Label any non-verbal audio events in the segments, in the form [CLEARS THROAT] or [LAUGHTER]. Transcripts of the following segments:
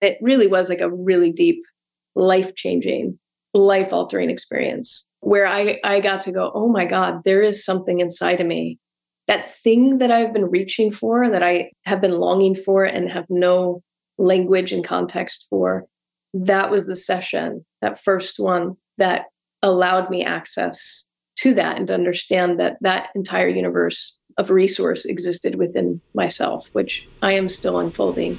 it really was like a really deep, life changing, life altering experience where I, I got to go, oh my God, there is something inside of me. That thing that I've been reaching for, that I have been longing for and have no language and context for. That was the session, that first one that allowed me access to that and to understand that that entire universe of resource existed within myself, which I am still unfolding.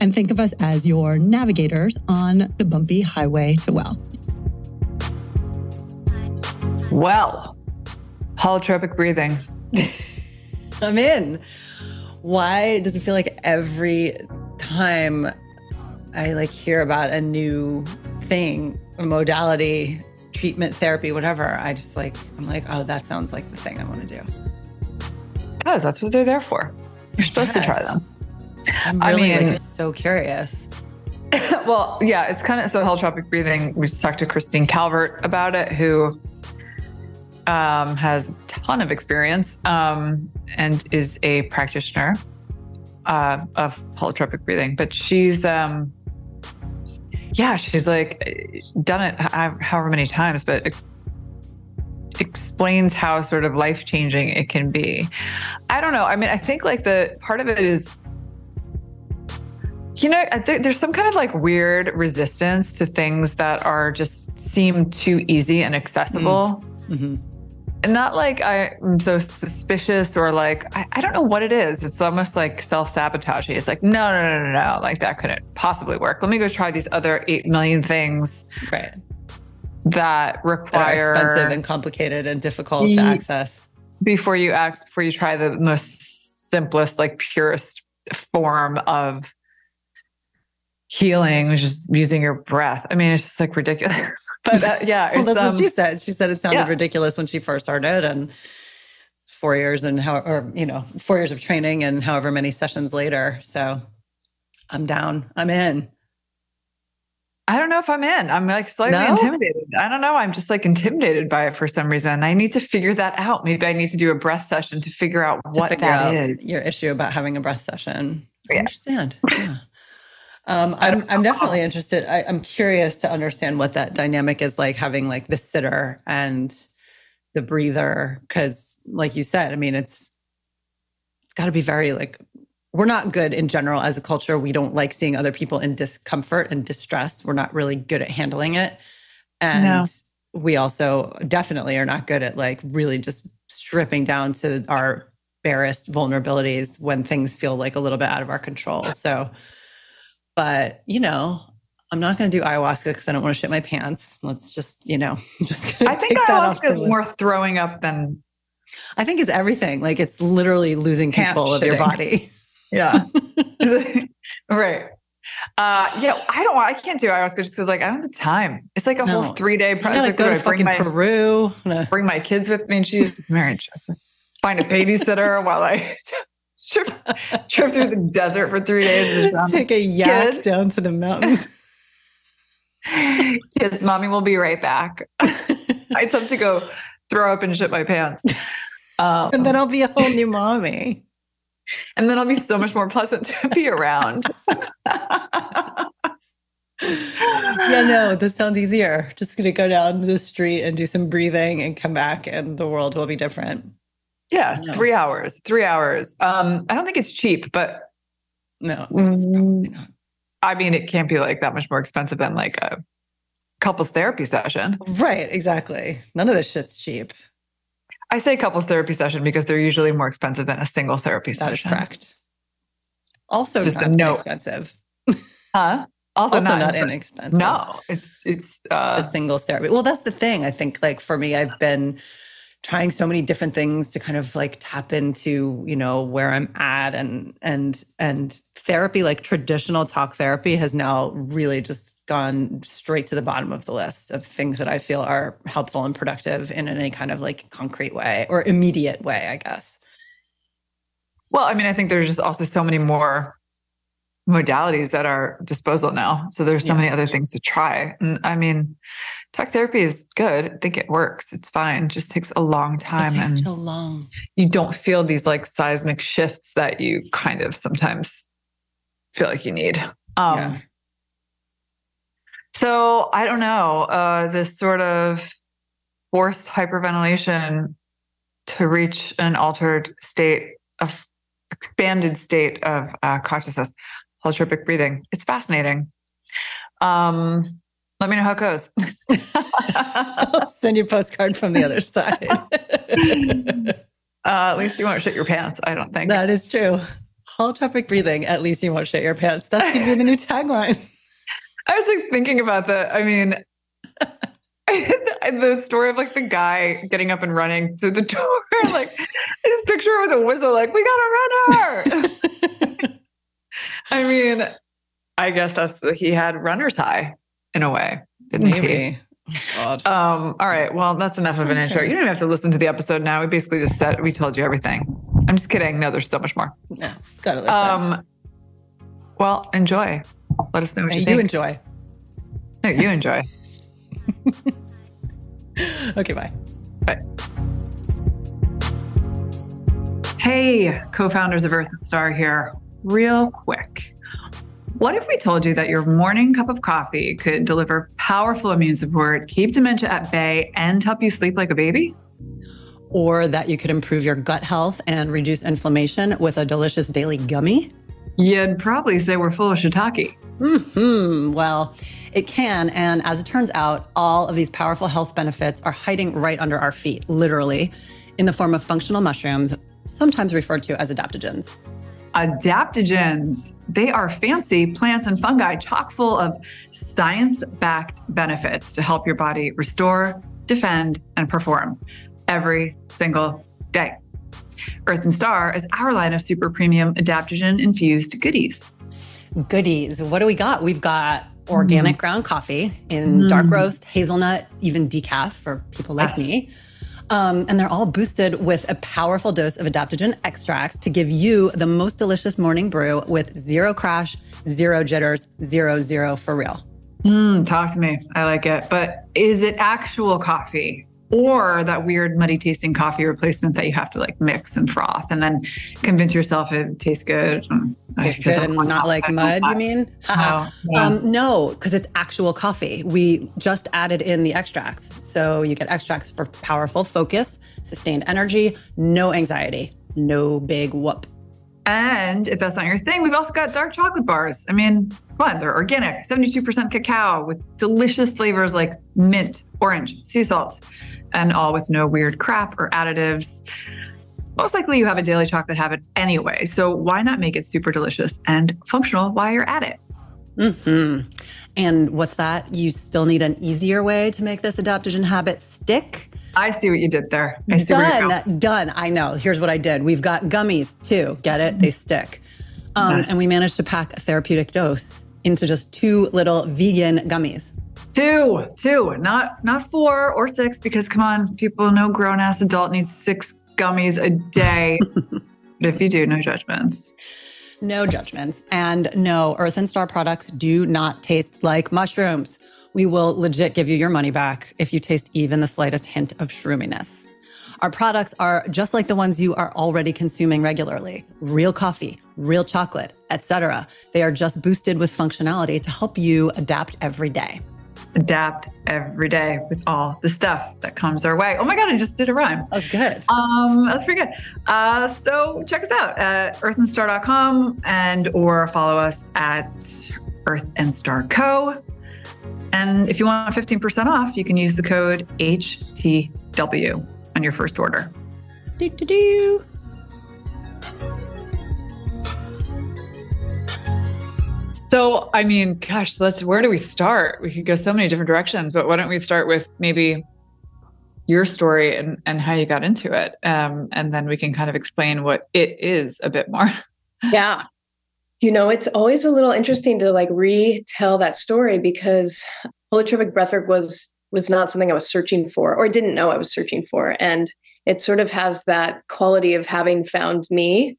and think of us as your navigators on the bumpy highway to well. Well, holotropic breathing. [LAUGHS] I'm in. Why does it feel like every time I like hear about a new thing, a modality, treatment, therapy, whatever, I just like I'm like, oh, that sounds like the thing I want to do. Because that's what they're there for. You're supposed yes. to try them. I'm really I mean, like, so curious. [LAUGHS] well, yeah, it's kind of so holotropic breathing. We just talked to Christine Calvert about it, who um, has a ton of experience um, and is a practitioner uh, of holotropic breathing. But she's, um, yeah, she's like done it however many times, but ex- explains how sort of life changing it can be. I don't know. I mean, I think like the part of it is you know, there, there's some kind of like weird resistance to things that are just seem too easy and accessible. Mm. Mm-hmm. And not like I'm so suspicious or like, I, I don't know what it is. It's almost like self sabotaging. It's like, no, no, no, no, no. Like that couldn't possibly work. Let me go try these other 8 million things. Right. That require that expensive and complicated and difficult to access. Before you ask, before you try the most simplest, like purest form of healing, just using your breath. I mean, it's just like ridiculous. [LAUGHS] But uh, yeah, well, that's um, what she said. She said it sounded yeah. ridiculous when she first started, and four years and how, or you know, four years of training and however many sessions later. So I'm down. I'm in. I don't know if I'm in. I'm like slightly no? intimidated. I don't know. I'm just like intimidated by it for some reason. I need to figure that out. Maybe I need to do a breath session to figure out to what figure that is. Your issue about having a breath session. Yeah. I understand. Yeah. Um, I'm, I'm definitely interested. I, I'm curious to understand what that dynamic is like having like the sitter and the breather. Cause like you said, I mean, it's, it's gotta be very like, we're not good in general as a culture. We don't like seeing other people in discomfort and distress. We're not really good at handling it. And no. we also definitely are not good at like really just stripping down to our barest vulnerabilities when things feel like a little bit out of our control. So but, you know, I'm not going to do ayahuasca because I don't want to shit my pants. Let's just, you know, [LAUGHS] just I think ayahuasca is more throwing up than. I think it's everything. Like it's literally losing control of your body. [LAUGHS] Yeah. [LAUGHS] right. Uh, yeah, I don't. I can't do ayahuasca just because, like, I don't have the time. It's like a no. whole three day process. Like, go to fucking my, Peru. Bring my kids with me, and she's married. Find a babysitter while I trip, trip through the desert for three days. Take a yak kids. down to the mountains. [LAUGHS] kids, mommy will be right back. [LAUGHS] I'd have to go throw up and shit my pants. Um, [LAUGHS] and then I'll be a whole new mommy. And then I'll be so much more pleasant to be around. yeah, no, this sounds easier. Just gonna go down the street and do some breathing and come back, and the world will be different. Yeah, no. three hours. Three hours. Um, I don't think it's cheap, but no, mm, I mean, it can't be like that much more expensive than like a couples therapy session. Right. Exactly. None of this shit's cheap. I say couples therapy session because they're usually more expensive than a single therapy that session. That is correct. Also, just not no, inexpensive. Huh? Also, also not, not inexpensive. No, it's it's uh, the singles therapy. Well, that's the thing. I think, like for me, I've been trying so many different things to kind of like tap into you know where i'm at and and and therapy like traditional talk therapy has now really just gone straight to the bottom of the list of things that i feel are helpful and productive in any kind of like concrete way or immediate way i guess well i mean i think there's just also so many more modalities at our disposal now. So there's so yeah. many other things to try. And I mean, talk therapy is good. I think it works. It's fine. It just takes a long time. It and so long. You don't feel these like seismic shifts that you kind of sometimes feel like you need. Um, yeah. So I don't know, uh, this sort of forced hyperventilation to reach an altered state of expanded state of uh, consciousness holotropic breathing. It's fascinating. Um, let me know how it goes. [LAUGHS] I'll send you a postcard from the other side. [LAUGHS] uh, at least you won't shit your pants, I don't think. That is true. Holotropic breathing, at least you won't shit your pants. That's going to be the new tagline. [LAUGHS] I was like thinking about that. I mean, the story of like the guy getting up and running through the door, like his picture with a whistle, like, we got a runner. I mean, I guess that's he had runner's high in a way, didn't Maybe. he? Oh, um, all right. Well, that's enough of an okay. intro. You don't even have to listen to the episode now. We basically just said we told you everything. I'm just kidding. No, there's so much more. No, gotta listen. Um, well, enjoy. Let us know what you, you think. You enjoy. No, you enjoy. [LAUGHS] okay, bye. Bye. Hey, co-founders of Earth and Star here real quick. What if we told you that your morning cup of coffee could deliver powerful immune support, keep dementia at bay, and help you sleep like a baby? Or that you could improve your gut health and reduce inflammation with a delicious daily gummy? You'd probably say we're full of shiitake. Hmm. Well, it can. And as it turns out, all of these powerful health benefits are hiding right under our feet, literally, in the form of functional mushrooms, sometimes referred to as adaptogens. Adaptogens. They are fancy plants and fungi chock full of science backed benefits to help your body restore, defend, and perform every single day. Earth and Star is our line of super premium adaptogen infused goodies. Goodies. What do we got? We've got organic mm. ground coffee in mm. dark roast, hazelnut, even decaf for people like yes. me. Um, and they're all boosted with a powerful dose of adaptogen extracts to give you the most delicious morning brew with zero crash, zero jitters, zero zero for real. Mm, talk to me. I like it. But is it actual coffee? Or that weird muddy tasting coffee replacement that you have to like mix and froth and then convince yourself it tastes good. Tastes good and not like mud, you mean? no, yeah. um, no, because it's actual coffee. We just added in the extracts. So you get extracts for powerful focus, sustained energy, no anxiety, no big whoop. And if that's not your thing, we've also got dark chocolate bars. I mean, fun. They're organic, 72% cacao with delicious flavors like mint, orange, sea salt and all with no weird crap or additives. Most likely you have a daily chocolate habit anyway, so why not make it super delicious and functional while you're at it? Mm-hmm. And what's that? You still need an easier way to make this adaptogen habit stick? I see what you did there. I see done, done. I know. Here's what I did. We've got gummies too. Get it? They stick. Um, nice. And we managed to pack a therapeutic dose into just two little vegan gummies. Two, two, not not four or six, because come on, people, no grown ass adult needs six gummies a day. [LAUGHS] but if you do, no judgments. No judgments. And no, Earth and Star products do not taste like mushrooms. We will legit give you your money back if you taste even the slightest hint of shroominess. Our products are just like the ones you are already consuming regularly. Real coffee, real chocolate, etc. They are just boosted with functionality to help you adapt every day adapt every day with all the stuff that comes our way. Oh my God, I just did a rhyme. That's good. Um, that's pretty good. Uh, so check us out at earthandstar.com and or follow us at Earth and Star Co. And if you want 15% off, you can use the code HTW on your first order. Do, do, do. So, I mean, gosh, let's where do we start? We could go so many different directions, but why don't we start with maybe your story and, and how you got into it. Um, and then we can kind of explain what it is a bit more. [LAUGHS] Yeah. You know, it's always a little interesting to like retell that story because holotropic breathwork was was not something I was searching for or didn't know I was searching for. And it sort of has that quality of having found me.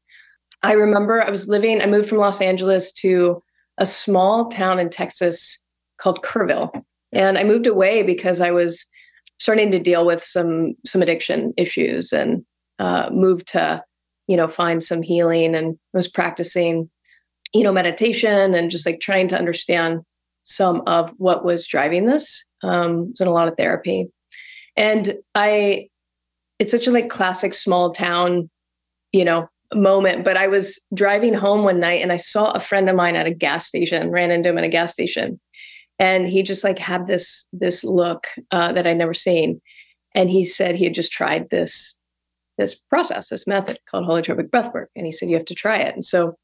I remember I was living, I moved from Los Angeles to a small town in Texas called Kerrville. And I moved away because I was starting to deal with some some addiction issues and uh, moved to you know find some healing and was practicing you know meditation and just like trying to understand some of what was driving this um was in a lot of therapy and i it's such a like classic small town you know moment but i was driving home one night and i saw a friend of mine at a gas station ran into him at a gas station and he just like had this this look uh, that I'd never seen, and he said he had just tried this this process, this method called holotropic breathwork, and he said you have to try it. And so,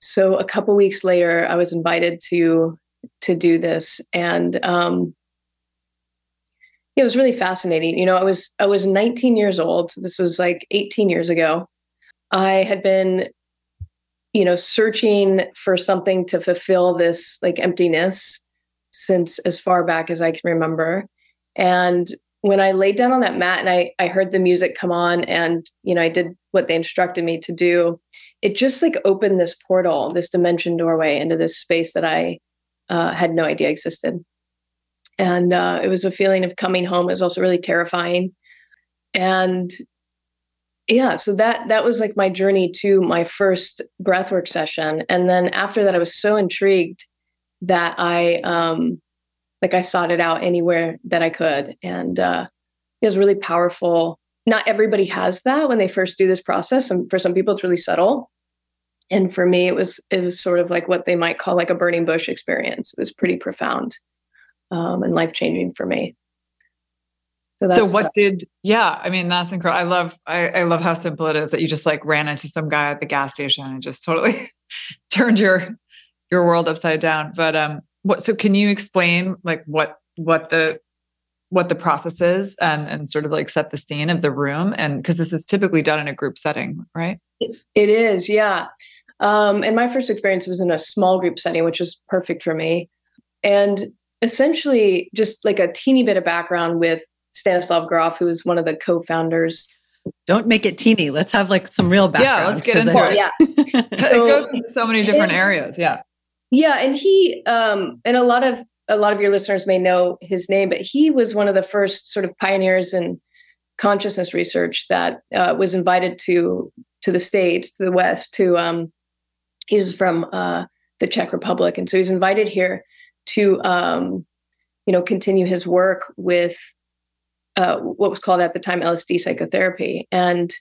so a couple weeks later, I was invited to to do this, and um, it was really fascinating. You know, I was I was 19 years old. So this was like 18 years ago. I had been you know searching for something to fulfill this like emptiness since as far back as I can remember. And when I laid down on that mat and I, I heard the music come on and, you know, I did what they instructed me to do, it just like opened this portal, this dimension doorway into this space that I uh, had no idea existed. And uh, it was a feeling of coming home. It was also really terrifying. And yeah, so that that was like my journey to my first breathwork session. And then after that, I was so intrigued that I um like I sought it out anywhere that I could. And uh it was really powerful. Not everybody has that when they first do this process. And for some people it's really subtle. And for me it was it was sort of like what they might call like a burning bush experience. It was pretty profound um and life-changing for me. So, so what did yeah i mean that's incredible i love I, I love how simple it is that you just like ran into some guy at the gas station and just totally [LAUGHS] turned your your world upside down. But um, what? So can you explain like what what the what the process is and and sort of like set the scene of the room and because this is typically done in a group setting, right? it, it is, yeah. Um, and my first experience was in a small group setting, which was perfect for me. And essentially, just like a teeny bit of background with Stanislav Grof, who is one of the co-founders don't make it teeny. Let's have like some real background. Yeah, let's get into it. Yeah. [LAUGHS] so, it goes in so many different areas. Yeah. Yeah, and he um, and a lot of a lot of your listeners may know his name, but he was one of the first sort of pioneers in consciousness research that uh, was invited to to the states, to the West. To um, he was from uh, the Czech Republic, and so he's invited here to um, you know continue his work with uh, what was called at the time LSD psychotherapy, and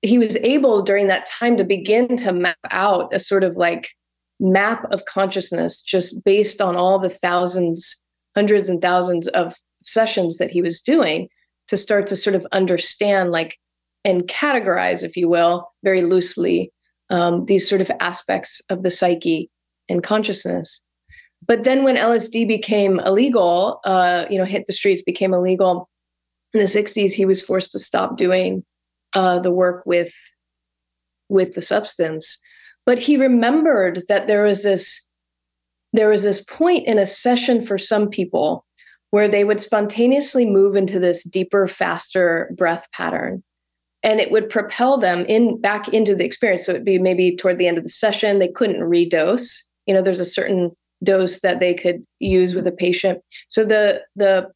he was able during that time to begin to map out a sort of like map of consciousness just based on all the thousands, hundreds and thousands of sessions that he was doing to start to sort of understand, like, and categorize, if you will, very loosely, um, these sort of aspects of the psyche and consciousness. But then when LSD became illegal, uh, you know, hit the streets, became illegal in the 60s, he was forced to stop doing uh, the work with with the substance. But he remembered that there was this there was this point in a session for some people where they would spontaneously move into this deeper faster breath pattern. And it would propel them in back into the experience. So it'd be maybe toward the end of the session they couldn't redose. You know there's a certain dose that they could use with a patient. So the the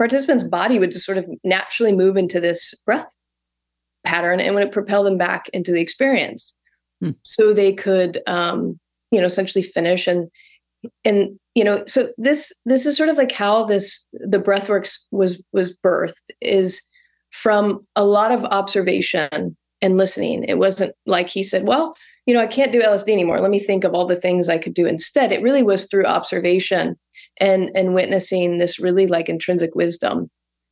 participant's body would just sort of naturally move into this breath pattern and would propel them back into the experience. Hmm. so they could um, you know essentially finish and and you know so this this is sort of like how this the breathworks was was birthed is from a lot of observation and listening. It wasn't like he said well you know i can't do lsd anymore. Let me think of all the things i could do instead. It really was through observation and and witnessing this really like intrinsic wisdom.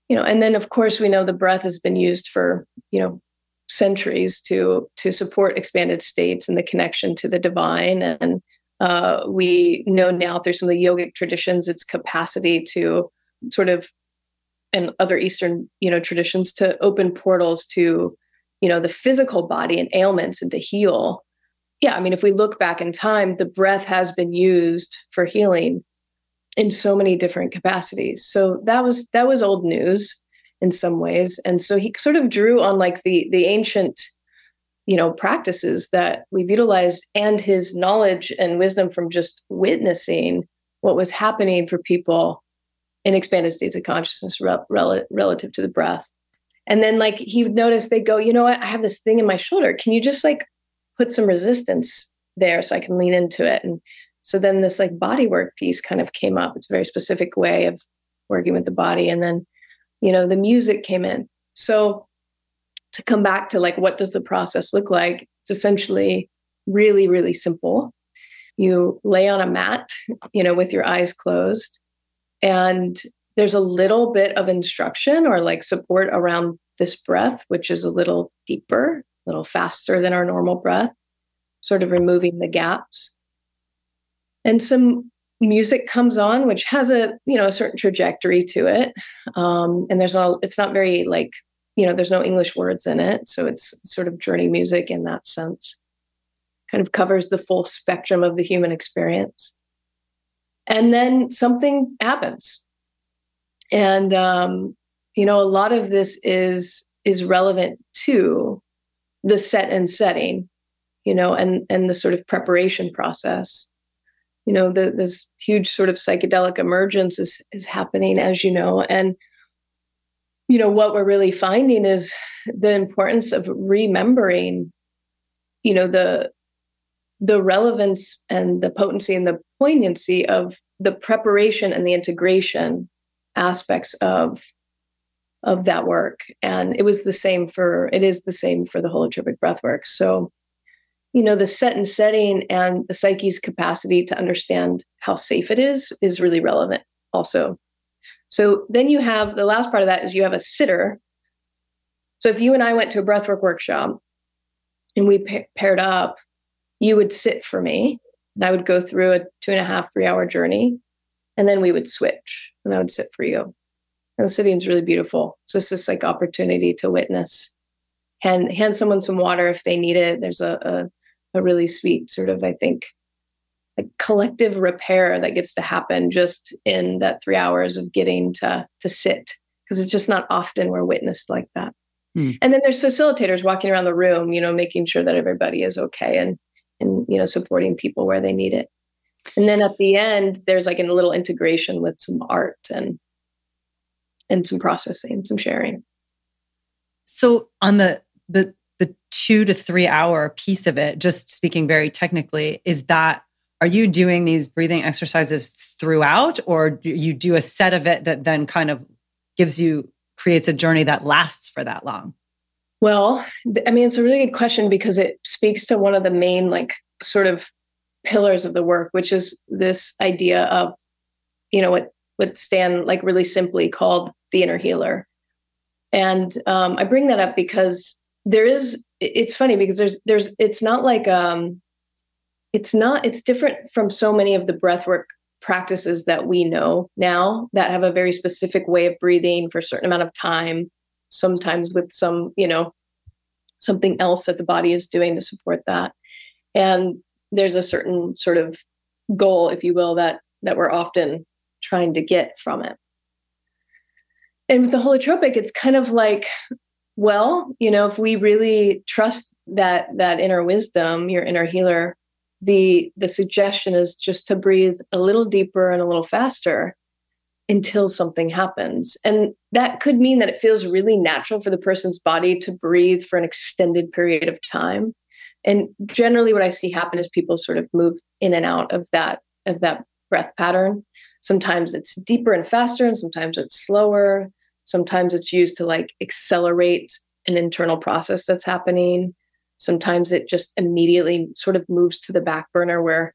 You know and then of course we know the breath has been used for you know centuries to to support expanded states and the connection to the divine. And uh, we know now through some of the yogic traditions its capacity to sort of and other Eastern, you know, traditions to open portals to, you know, the physical body and ailments and to heal. Yeah, I mean, if we look back in time, the breath has been used for healing in so many different capacities. So that was that was old news in some ways. And so he sort of drew on like the the ancient you know practices that we've utilized and his knowledge and wisdom from just witnessing what was happening for people in expanded states of consciousness rel- rel- relative to the breath and then like he would notice they go you know what i have this thing in my shoulder can you just like put some resistance there so i can lean into it and so then this like body work piece kind of came up. It's a very specific way of working with the body. And then you know the music came in. So to come back to like what does the process look like? It's essentially really really simple. You lay on a mat you know with your eyes closed and there's a little bit of instruction or like support around this breath which is a little deeper a little faster than our normal breath sort of removing the gaps and some music comes on which has a you know a certain trajectory to it. Um, and there's not it's not very like you know there's no english words in it. So it's sort of journey music in that sense. Kind of covers the full spectrum of the human experience. And then something happens. And um, you know a lot of this is is relevant to the set and setting you know and and the sort of preparation process you know the, this huge sort of psychedelic emergence is is happening as you know and you know what we're really finding is the importance of remembering you know the the relevance and the potency and the poignancy of the preparation and the integration aspects of of that work. And it was the same for it is the same for the holotropic breath work so you know the set and setting and the psyche's capacity to understand how safe it is is really relevant also. So then you have the last part of that is you have a sitter. So if you and i went to a breathwork workshop and we pa- paired up you would sit for me and i would go through a two and a half three hour journey and then we would switch and i would sit for you. And the sitting is really beautiful. So it's this like opportunity to witness. Hand hand someone some water if they need it. There's a, a a really sweet sort of, I think, a collective repair that gets to happen just in that three hours of getting to to sit because it's just not often we're witnessed like that. Hmm. And then there's facilitators walking around the room, you know, making sure that everybody is okay and and you know supporting people where they need it. And then at the end, there's like a little integration with some art and and some processing, some sharing. So on the the the two to three hour piece of it, just speaking very technically, is that are you doing these breathing exercises throughout, or do you do a set of it that then kind of gives you, creates a journey that lasts for that long? Well, I mean, it's a really good question because it speaks to one of the main, like, sort of pillars of the work, which is this idea of, you know, what what Stan like really simply called the inner healer. And um, I bring that up because there is it's funny because there's there's it's not like um it's not it's different from so many of the breathwork practices that we know now that have a very specific way of breathing for a certain amount of time sometimes with some you know something else that the body is doing to support that. And there's a certain sort of goal if you will that that we're often trying to get from it. And with the holotropic it's kind of like well, you know, if we really trust that that inner wisdom, your inner healer, the the suggestion is just to breathe a little deeper and a little faster until something happens. And that could mean that it feels really natural for the person's body to breathe for an extended period of time. And generally what I see happen is people sort of move in and out of that of that breath pattern. Sometimes it's deeper and faster and sometimes it's slower. Sometimes it's used to like accelerate an internal process that's happening. Sometimes it just immediately sort of moves to the back burner where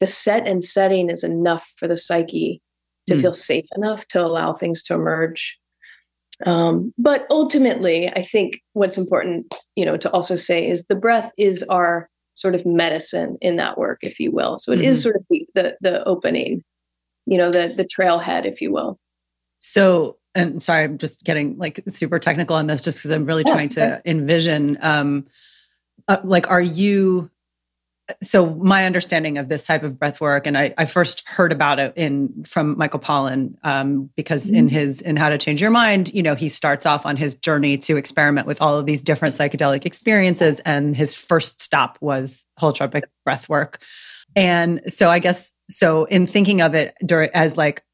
the set and setting is enough for the psyche to mm. feel safe enough to allow things to emerge. Um, but ultimately, I think what's important, you know, to also say is the breath is our sort of medicine in that work, if you will. So it mm-hmm. is sort of the, the the opening, you know, the the trailhead, if you will. So and sorry, I'm just getting like super technical on this just because I'm really trying to envision um uh, like are you so my understanding of this type of breath work and I, I first heard about it in from michael pollan um, because mm-hmm. in his in how to change your mind you know he starts off on his journey to experiment with all of these different psychedelic experiences and his first stop was holotropic breath work and so i guess so in thinking of it during, as like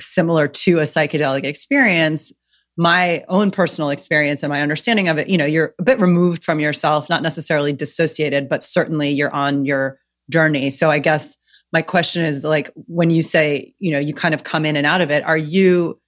similar to a psychedelic experience my own personal experience and my understanding of it, you know, you're a bit removed from yourself, not necessarily dissociated, but certainly you're on your journey. So I guess my question is like when you say, you know, you kind of come in and out of it, are you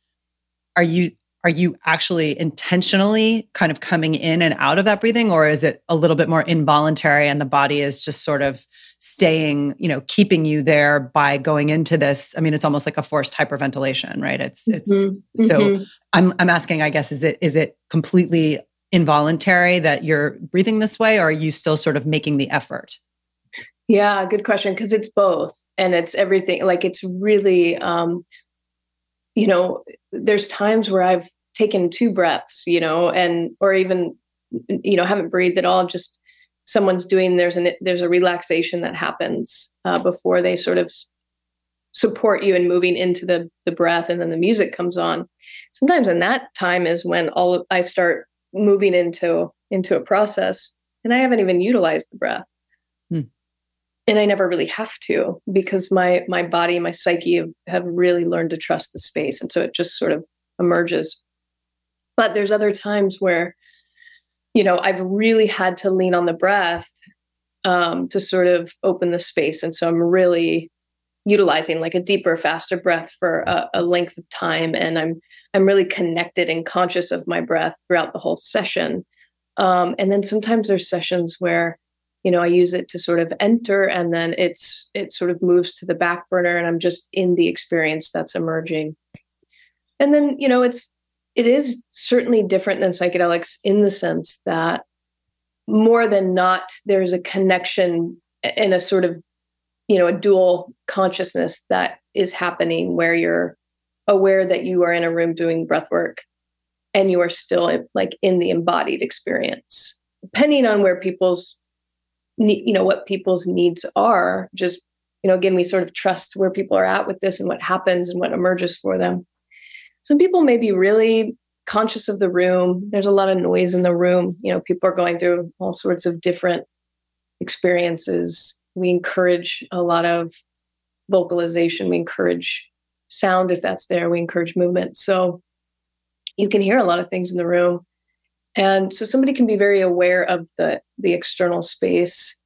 are you are you actually intentionally kind of coming in and out of that breathing or is it a little bit more involuntary and the body is just sort of staying, you know, keeping you there by going into this. I mean, it's almost like a forced hyperventilation, right? It's it's mm-hmm. so mm-hmm. I'm I'm asking, I guess, is it is it completely involuntary that you're breathing this way, or are you still sort of making the effort? Yeah, good question. Because it's both and it's everything. Like it's really um, you know, there's times where I've taken two breaths, you know, and or even you know, haven't breathed at all, just someone's doing there's an there's a relaxation that happens uh, before they sort of support you in moving into the the breath and then the music comes on sometimes in that time is when all of, i start moving into into a process and i haven't even utilized the breath. And i never really have to because my my body my psyche have, have really learned to trust the space and so it just sort of emerges but there's other times where you know, I've really had to lean on the breath um, to sort of open the space. And so I'm really utilizing like a deeper, faster breath for a, a length of time. And I'm I'm really connected and conscious of my breath throughout the whole session. Um, and then sometimes there's sessions where, you know, I use it to sort of enter and then it's it sort of moves to the back burner and I'm just in the experience that's emerging. And then, you know, it's it is certainly different than psychedelics in the sense that more than not there's a connection in a sort of you know a dual consciousness that is happening where you're aware that you are in a room doing breath work and you are still like in the embodied experience depending on where people's you know what people's needs are just you know again we sort of trust where people are at with this and what happens and what emerges for them some people may be really conscious of the room. There's a lot of noise in the room. You know, people are going through all sorts of different experiences. We encourage a lot of vocalization. We encourage sound if that's there. We encourage movement. So you can hear a lot of things in the room. And so somebody can be very aware of the the external space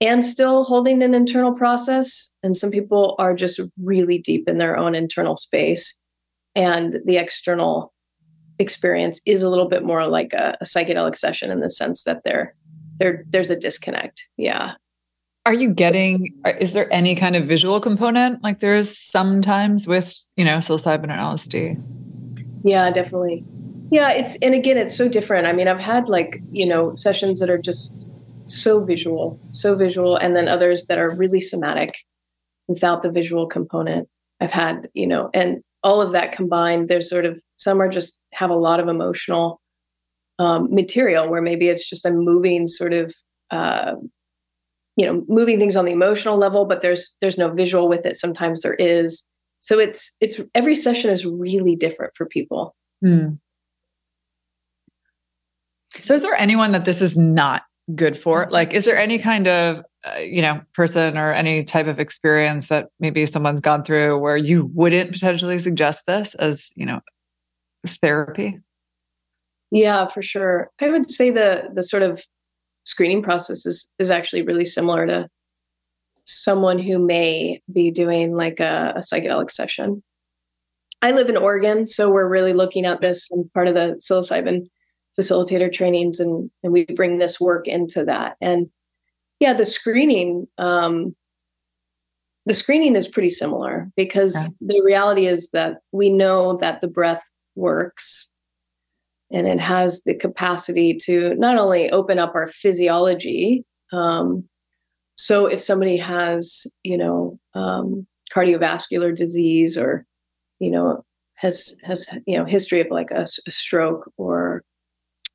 and still holding an internal process. And some people are just really deep in their own internal space. And the external experience is a little bit more like a, a psychedelic session in the sense that there there there's a disconnect. Yeah. Are you getting uh, is there any kind of visual component? Like there is sometimes with you know psilocybin and lsd yeah definitely yeah it's and again it's so different i mean i've had like you know sessions that are just so visual so visual and then others that are really somatic without the visual component i've had you know and all of that combined, there's sort of some are just have a lot of emotional um, material where maybe it's just a moving sort of uh, you know moving things on the emotional level, but there's there's no visual with it. Sometimes there is. So it's it's every session is really different for people. Hmm. So is there anyone that this is not good for? Like, is there any kind of uh, you know person or any type of experience that maybe someone's gone through where you wouldn't potentially suggest this as you know therapy? Yeah for sure. I would say the the sort of screening process is is actually really similar to someone who may be doing like a, a psychedelic session. I live in oregon so we're really looking at this and part of the psilocybin facilitator trainings and and we bring this work into that and yeah, the screening, um, the screening is pretty similar because okay. the reality is that we know that the breath works and it has the capacity to not only open up our physiology. Um, so if somebody has, you know, um, cardiovascular disease or, you know, has has you know history of like a, a stroke or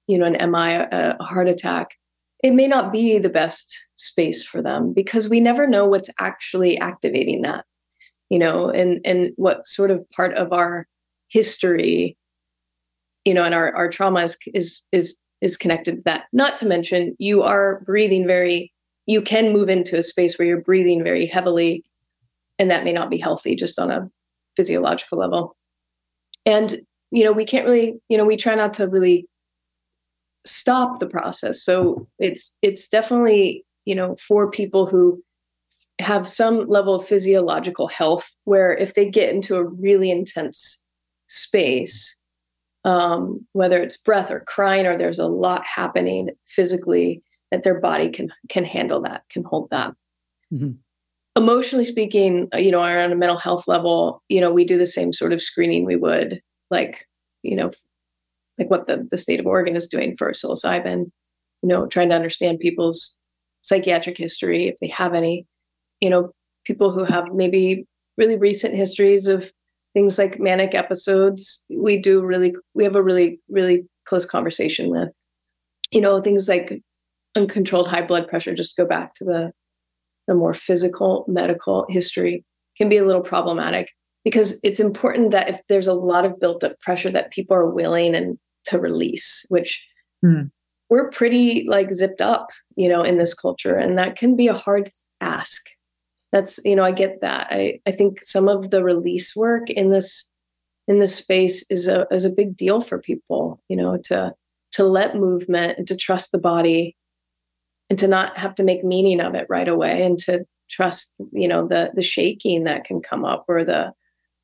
you know an mi a, a heart attack it may not be the best space for them because we never know what's actually activating that you know and and what sort of part of our history you know and our, our trauma is is is is connected to that. Not to mention you are breathing very you can move into a space where you're breathing very heavily and that may not be healthy just on a physiological level. And you know we can't really you know we try not to really stop the process so it's it's definitely you know for people who have some level of physiological health where if they get into a really intense space um, whether it's breath or crying or there's a lot happening physically that their body can can handle that can hold that mm-hmm. emotionally speaking uh, you know on a mental health level you know we do the same sort of screening we would like you know like what the, the state of oregon is doing for psilocybin you know trying to understand people's psychiatric history if they have any. You know people who have maybe really recent histories of things like manic episodes we do really we have a really really close conversation with. You know things like uncontrolled high blood pressure just go back to the the more physical medical history can be a little problematic because it's important that if there's a lot of built up pressure that people are willing and to release which mm. we're pretty like zipped up you know in this culture and that can be a hard ask that's you know i get that i i think some of the release work in this in this space is a is a big deal for people you know to to let movement and to trust the body and to not have to make meaning of it right away and to trust you know the the shaking that can come up or the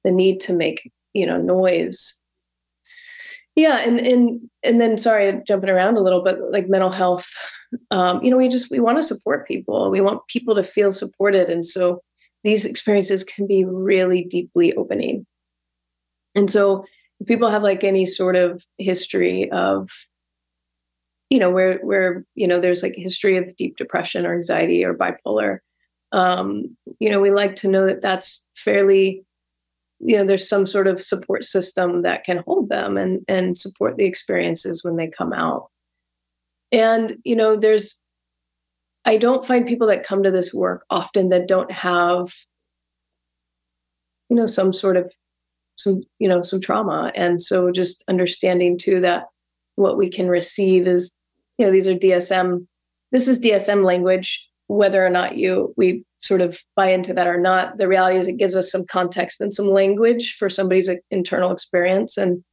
the need to make you know noise. Yeah and and and then sorry jumping around a little but like mental health um, you know we just we want to support people. We want people to feel supported and so these experiences can be really deeply opening. And so if people have like any sort of history of you know where where you know there's like history of deep depression or anxiety or bipolar um, you know we like to know that that's fairly you know there's some sort of support system that can hold them and and support the experiences when they come out. And you know there's i don't find people that come to this work often that don't have you know some sort of some you know some trauma. And so just understanding too that what we can receive is you know these are dsm this is dsm language whether or not you we sort of buy into that or not the reality is it gives us some context and some language for somebody's internal experience. And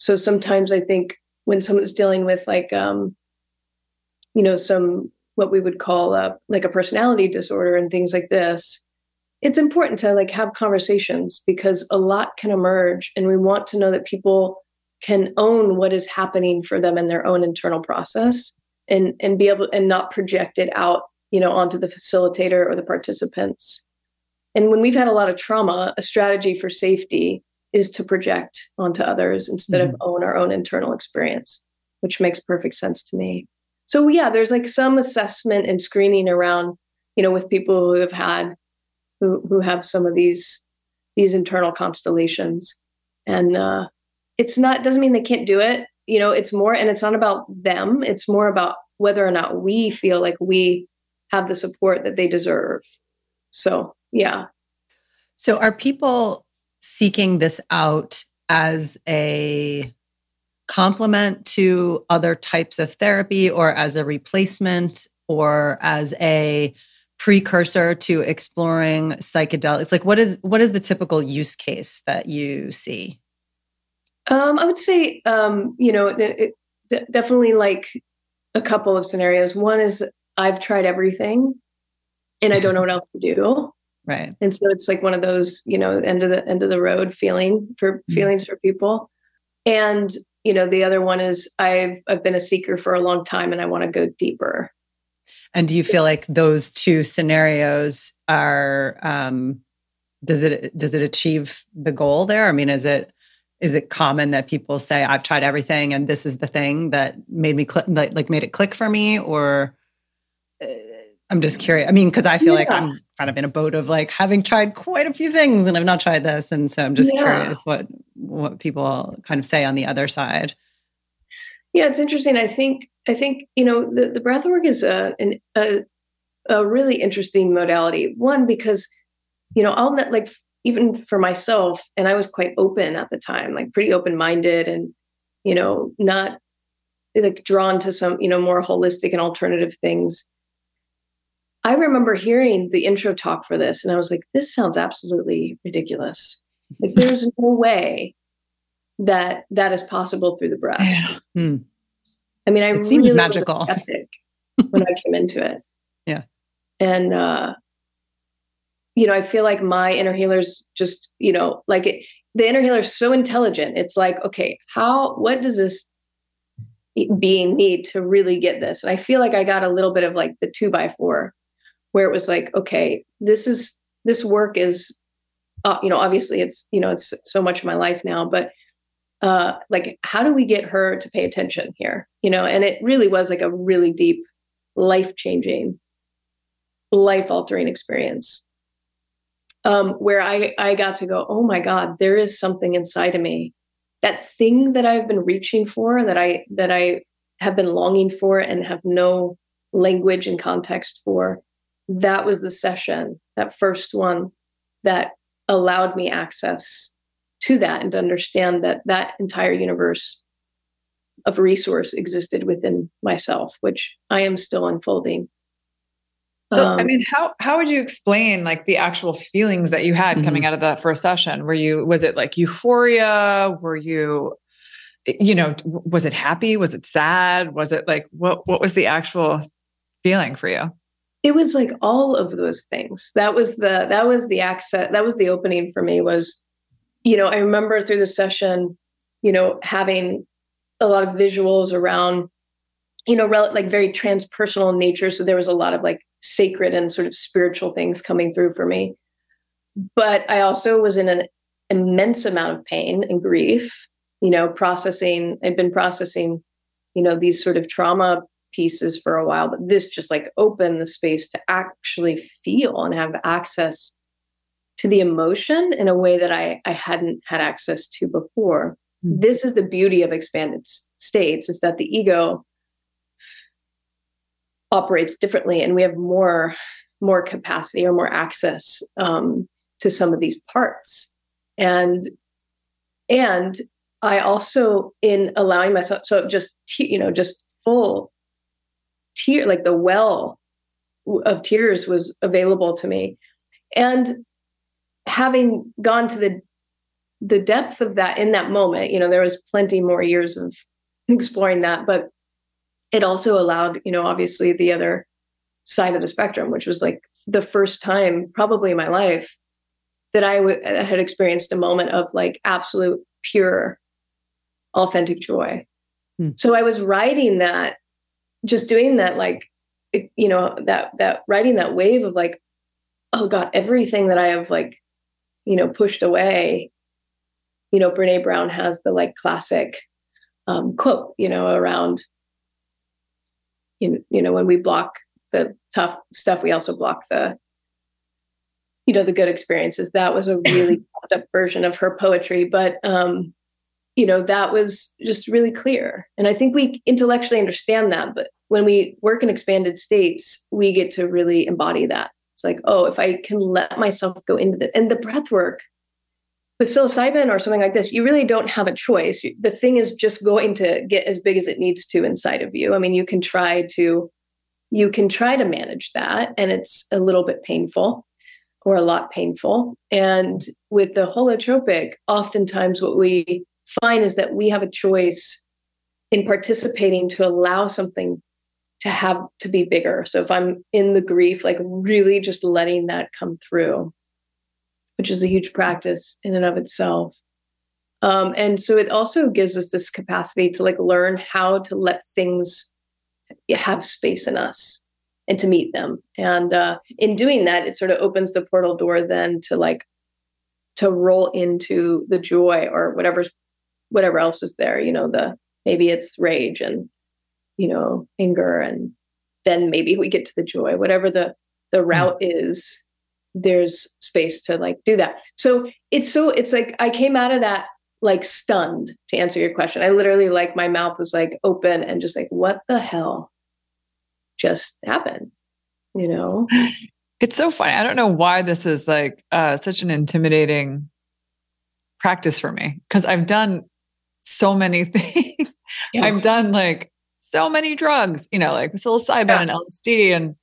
so sometimes i think when someone's dealing with like um you know some what we would call a like a personality disorder and things like this it's important to like have conversations because a lot can emerge and we want to know that people can own what is happening for them in their own internal process and and be able and not project it out you know onto the facilitator or the participants. And when we've had a lot of trauma a strategy for safety is to project onto others instead mm-hmm. of own our own internal experience which makes perfect sense to me. So yeah there's like some assessment and screening around you know with people who have had who who have some of these these internal constellations. And uh it's not doesn't mean they can't do it you know it's more and it's not about them it's more about whether or not we feel like we have the support that they deserve. So, yeah. So, are people seeking this out as a complement to other types of therapy or as a replacement or as a precursor to exploring psychedelics like what is what is the typical use case that you see um, i would say um, you know it, it, definitely like a couple of scenarios one is I've tried everything and I don't know what else to do. [LAUGHS] Right. And so it's like one of those, you know, end of the end of the road feeling for mm-hmm. feelings for people. And, you know, the other one is I've I've been a seeker for a long time and I want to go deeper. And do you feel like those two scenarios are um does it does it achieve the goal there? I mean, is it is it common that people say I've tried everything and this is the thing that made me click like, like made it click for me or I'm just curious. I mean, because I feel yeah. like I'm kind of in a boat of like having tried quite a few things and I've not tried this, and so I'm just yeah. curious what what people kind of say on the other side. Yeah, it's interesting. I think I think you know the the breath work is a an, a a really interesting modality. One because you know I'll like even for myself, and I was quite open at the time, like pretty open minded, and you know not like drawn to some you know more holistic and alternative things. I remember hearing the intro talk for this, and I was like, "This sounds absolutely ridiculous. Like, [LAUGHS] there's no way that that is possible through the breath." Yeah. Hmm. I mean, I it seems really magical [LAUGHS] when I came into it. Yeah, and uh, you know, I feel like my inner healer's just you know, like it, the inner healer is so intelligent. It's like, okay, how? What does this being need to really get this? And I feel like I got a little bit of like the two by four where it was like, okay, this is this work is, uh, you know, obviously it's you know it's so much of my life now, but uh, like how do we get her to pay attention here? You know, and it really was like a really deep, life changing, life altering experience. Um, where I I got to go, oh my God, there is something inside of me, that thing that I've been reaching for, that I that I have been longing for, and have no language and context for that was the session, that first one, that allowed me access to that and to understand that that entire universe of resource existed within myself, which I am still unfolding. So, um, I mean, how how would you explain like the actual feelings that you had mm-hmm. coming out of that first session? Were you was it like euphoria? Were you, you know, was it happy? Was it sad? Was it like what what was the actual feeling for you? It was like all of those things. That was the that was the access that was the opening for me was you know i remember through the session you know having a lot of visuals around you know rel- like very transpersonal nature. So there was a lot of like sacred and sort of spiritual things coming through for me. But i also was in an immense amount of pain and grief you know processing i'd been processing you know these sort of trauma pieces for a while, but this just like opened the space to actually feel and have access to the emotion in a way that I, I hadn't had access to before. Mm-hmm. This is the beauty of expanded states is that the ego operates differently and we have more more capacity or more access um, to some of these parts and and i also in allowing myself so just you know just full tear like the well of tears was available to me and having gone to the the depth of that in that moment you know there was plenty more years of [LAUGHS] exploring that but it also allowed you know obviously the other side of the spectrum which was like the first time probably in my life that I w- had experienced a moment of like absolute pure authentic joy hmm. so i was writing that just doing that like you know that that riding that wave of like oh god everything that i have like you know pushed away you know brene brown has the like classic um, quote you know around you, you know when we block the tough stuff we also block the you know the good experiences. That was a really [LAUGHS] up version of her poetry but um you know that was just really clear. And i think we intellectually understand that but when we work in expanded states we get to really embody that. It's like oh if i can let myself go into the and the breath work with psilocybin or something like this you really don't have a choice. The thing is just going to get as big as it needs to inside of you. I mean you can try to you can try to manage that and it's a little bit painful or a lot painful. And with the holotropic oftentimes what we find is that we have a choice in participating to allow something to have to be bigger. So if I'm in the grief, like really just letting that come through, which is a huge practice in and of itself. Um, and so it also gives us this capacity to like learn how to let things have space in us and to meet them. And uh, in doing that, it sort of opens the portal door then to like to roll into the joy or whatever's whatever else is there you know the maybe it's rage and you know anger and then maybe we get to the joy whatever the the hmm. route is there's space to like do that so it's so it's like i came out of that like stunned to answer your question. I literally like my mouth was like open and just like, what the hell just happened? You know? [LAUGHS] It's so funny. I don't know why this is like uh, such an intimidating practice for me because I've done so many [LAUGHS] things. Yeah. I've done like so many drugs, you know, like psilocybin yeah. and LSD and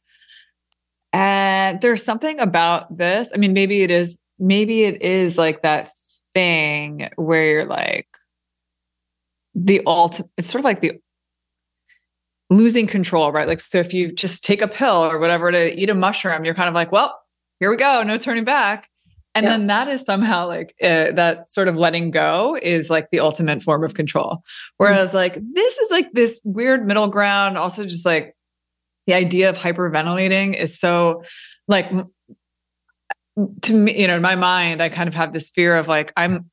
and there's something about this. I mean, maybe it is maybe it is like that thing where you're like the alt it's sort of like the losing control, right? Like, so if you just take a pill or whatever to eat a mushroom, you're kind of like, well, here we go, no turning back. And yeah. then that is somehow like uh, that sort of letting go is like the ultimate form of control. Whereas, mm-hmm. like, this is like this weird middle ground, also just like the idea of hyperventilating is so like to me, you know, in my mind, I kind of have this fear of like, I'm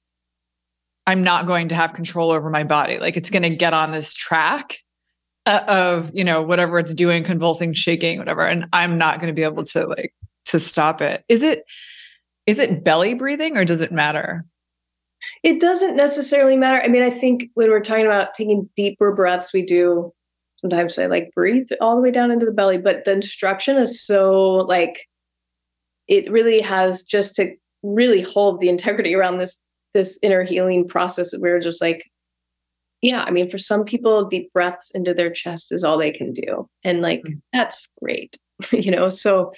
I'm not going to have control over my body. Like it's going to get on this track uh, of, you know, whatever it's doing, convulsing, shaking, whatever. And I'm not going to be able to like, to stop it. Is it, is it belly breathing or does it matter? It doesn't necessarily matter. I mean, I think when we're talking about taking deeper breaths, we do sometimes say like breathe all the way down into the belly, but the instruction is so like, it really has just to really hold the integrity around this this inner healing process that we're just like yeah i mean for some people deep breaths into their chest is all they can do and like mm-hmm. that's great [LAUGHS] you know so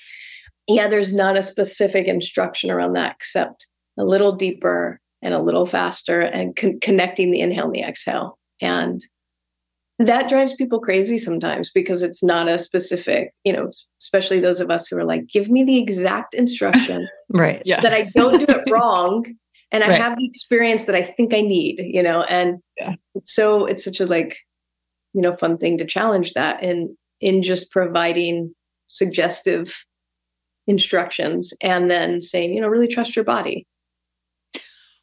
yeah there's not a specific instruction around that except a little deeper and a little faster and con- connecting the inhale and the exhale and that drives people crazy sometimes because it's not a specific, you know, especially those of us who are like, give me the exact instruction. [LAUGHS] right. Yeah. That I don't do it [LAUGHS] wrong. And I right. have the experience that I think I need, you know, and yeah. so it's such a like, you know, fun thing to challenge that and in just providing suggestive instructions and then saying, you know, really trust your body.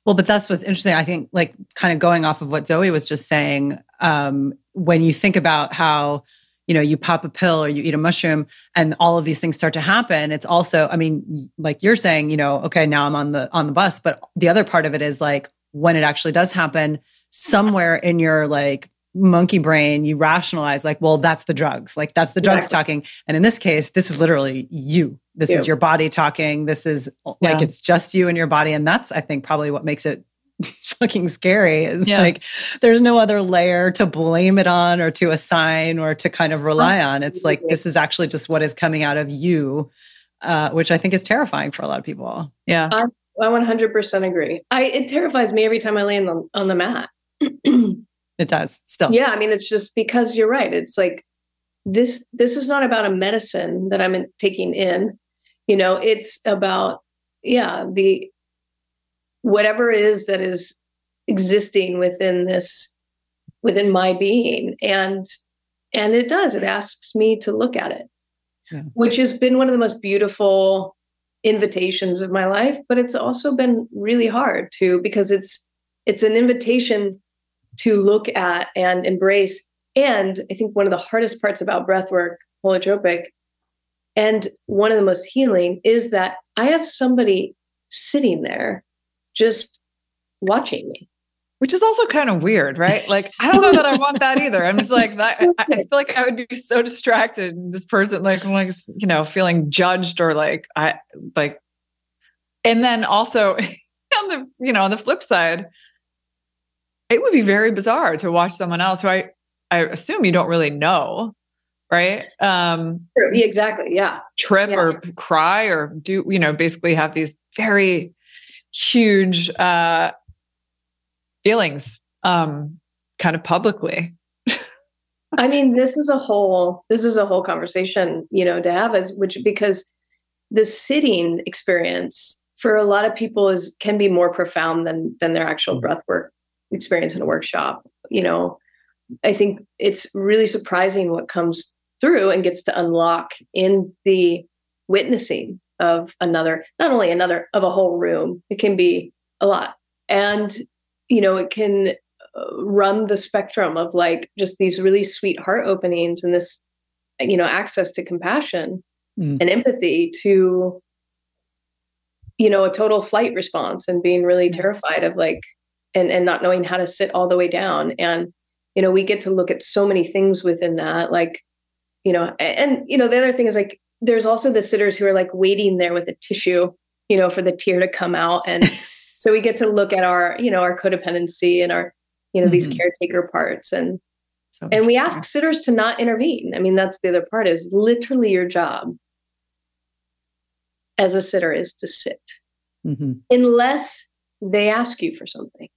Well, but that's what's interesting. I think, like, kind of going off of what Zoe was just saying, um, when you think about how, you know, you pop a pill or you eat a mushroom and all of these things start to happen, it's also, I mean, like you're saying, you know, okay, now I'm on the on the bus, but the other part of it is like when it actually does happen, somewhere in your like monkey brain, you rationalize like, well, that's the drugs. Like that's the drugs exactly. talking. And in this case, this is literally you. This you. is your body talking. This is yeah. like it's just you and your body. And that's, I think, probably what makes it [LAUGHS] fucking scary is yeah. like there's no other layer to blame it on or to assign or to kind of rely on. It's like this is actually just what is coming out of you, uh, which I think is terrifying for a lot of people. Yeah. I, I 100% agree. I it terrifies me every time I lay on the on the mat. [CLEARS THROAT] It does still. Yeah, I mean, it's just because you're right. It's like this. This is not about a medicine that I'm taking in. You know, it's about yeah the whatever it is that is existing within this within my being and and it does it asks me to look at it yeah. which has been one of the most beautiful invitations of my life but it's also been really hard to because it's it's an invitation to look at and embrace. And I think one of the hardest parts about breath work, holotropic, and one of the most healing is that I have somebody sitting there just watching me. Which is also kind of weird, right? Like, I don't know that I want that either. I'm just like, that, I, I feel like I would be so distracted. This person, like, I'm like, you know, feeling judged or like, I like, and then also [LAUGHS] on the, you know, on the flip side, it would be very bizarre to watch someone else who I, I assume you don't really know, right? Um, exactly. Yeah. Trip yeah. or cry or do, you know, basically have these very huge uh, feelings um, kind of publicly. [LAUGHS] I mean, this is a whole this is a whole conversation, you know, to have as which because the sitting experience for a lot of people is can be more profound than than their actual mm. breath work experience in a workshop you know i think it's really surprising what comes through and gets to unlock in the witnessing of another not only another of a whole room. It can be a lot. And you know it can uh, run the spectrum of like just these really sweet heart openings and this you know access to compassion mm. and empathy to you know a total flight response and being really terrified of like and and not knowing how to sit all the way down. And you know we get to look at so many things within that like you know and, and you know the other thing is like there's also the sitters who are like waiting there with a tissue you know for the tear to come out. And [LAUGHS] so we get to look at our you know our codependency and our you know mm-hmm. these caretaker parts. And so and we ask sitters to not intervene. I mean that's the other part is literally your job as a sitter is to sit. Mm-hmm. unless they ask you for something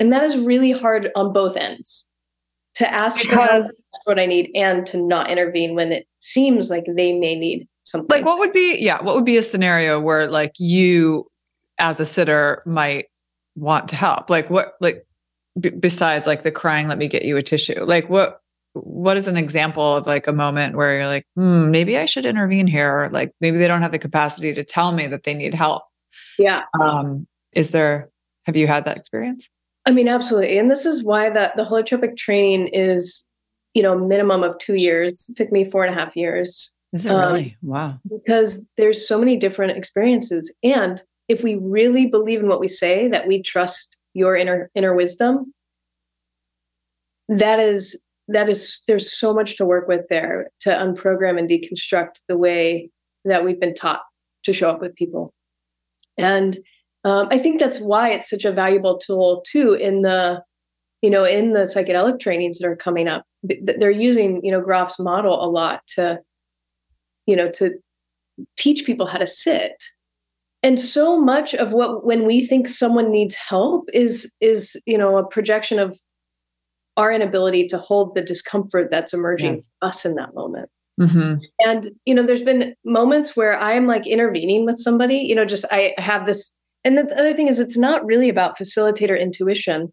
and that is really hard on both ends to ask because what I need and to not intervene when it seems like they may need something. Like what would be yeah, what would be a scenario where like you as a sitter might want to help? Like what like b- besides like the crying let me get you a tissue. Like what what is an example of like a moment where you're like, hmm, maybe I should intervene here, or like maybe they don't have the capacity to tell me that they need help. Yeah. Um, is there have you had that experience? I mean, absolutely. And this is why the, the holotropic training is, you know, minimum of two years. It took me four and a half years. Is it um, really? Wow. Because there's so many different experiences. And if we really believe in what we say, that we trust your inner inner wisdom, that is that is there's so much to work with there to unprogram and deconstruct the way that we've been taught to show up with people. And um, I think that's why it's such a valuable tool too in the, you know, in the psychedelic trainings that are coming up. They're using, you know, Grof's model a lot to, you know, to teach people how to sit. And so much of what when we think someone needs help is is, you know, a projection of our inability to hold the discomfort that's emerging for us in that moment. Mm-hmm. And you know, there's been moments where I'm like intervening with somebody. You know, just I have this and the other thing is, it's not really about facilitator intuition.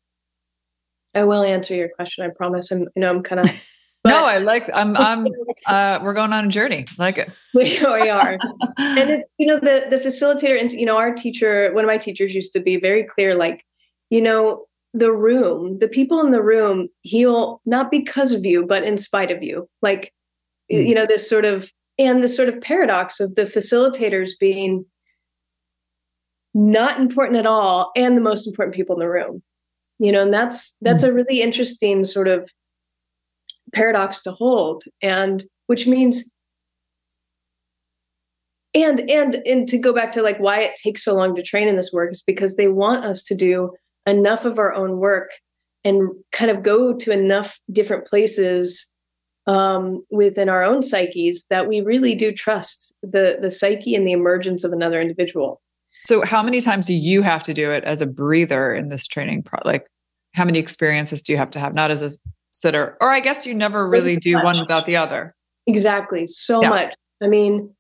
I will answer your question. I promise. I'm, you know, I'm kind of. [LAUGHS] no, I like. I'm. [LAUGHS] I'm. Uh, we're going on a journey. like it. We, we are, and [LAUGHS] it, you know, the the facilitator, and you know, our teacher, one of my teachers used to be very clear. Like, you know, the room, the people in the room heal not because of you, but in spite of you. Like, mm. you know, this sort of and this sort of paradox of the facilitators being not important at all and the most important people in the room you know and that's that's mm-hmm. a really interesting sort of paradox to hold and which means and and and to go back to like why it takes so long to train in this work is because they want us to do enough of our own work and kind of go to enough different places um, within our own psyches that we really do trust the the psyche and the emergence of another individual so, how many times do you have to do it as a breather in this training? Pro- like, how many experiences do you have to have? Not as a sitter, or I guess you never really do one without the other. Exactly. So yeah. much. I mean,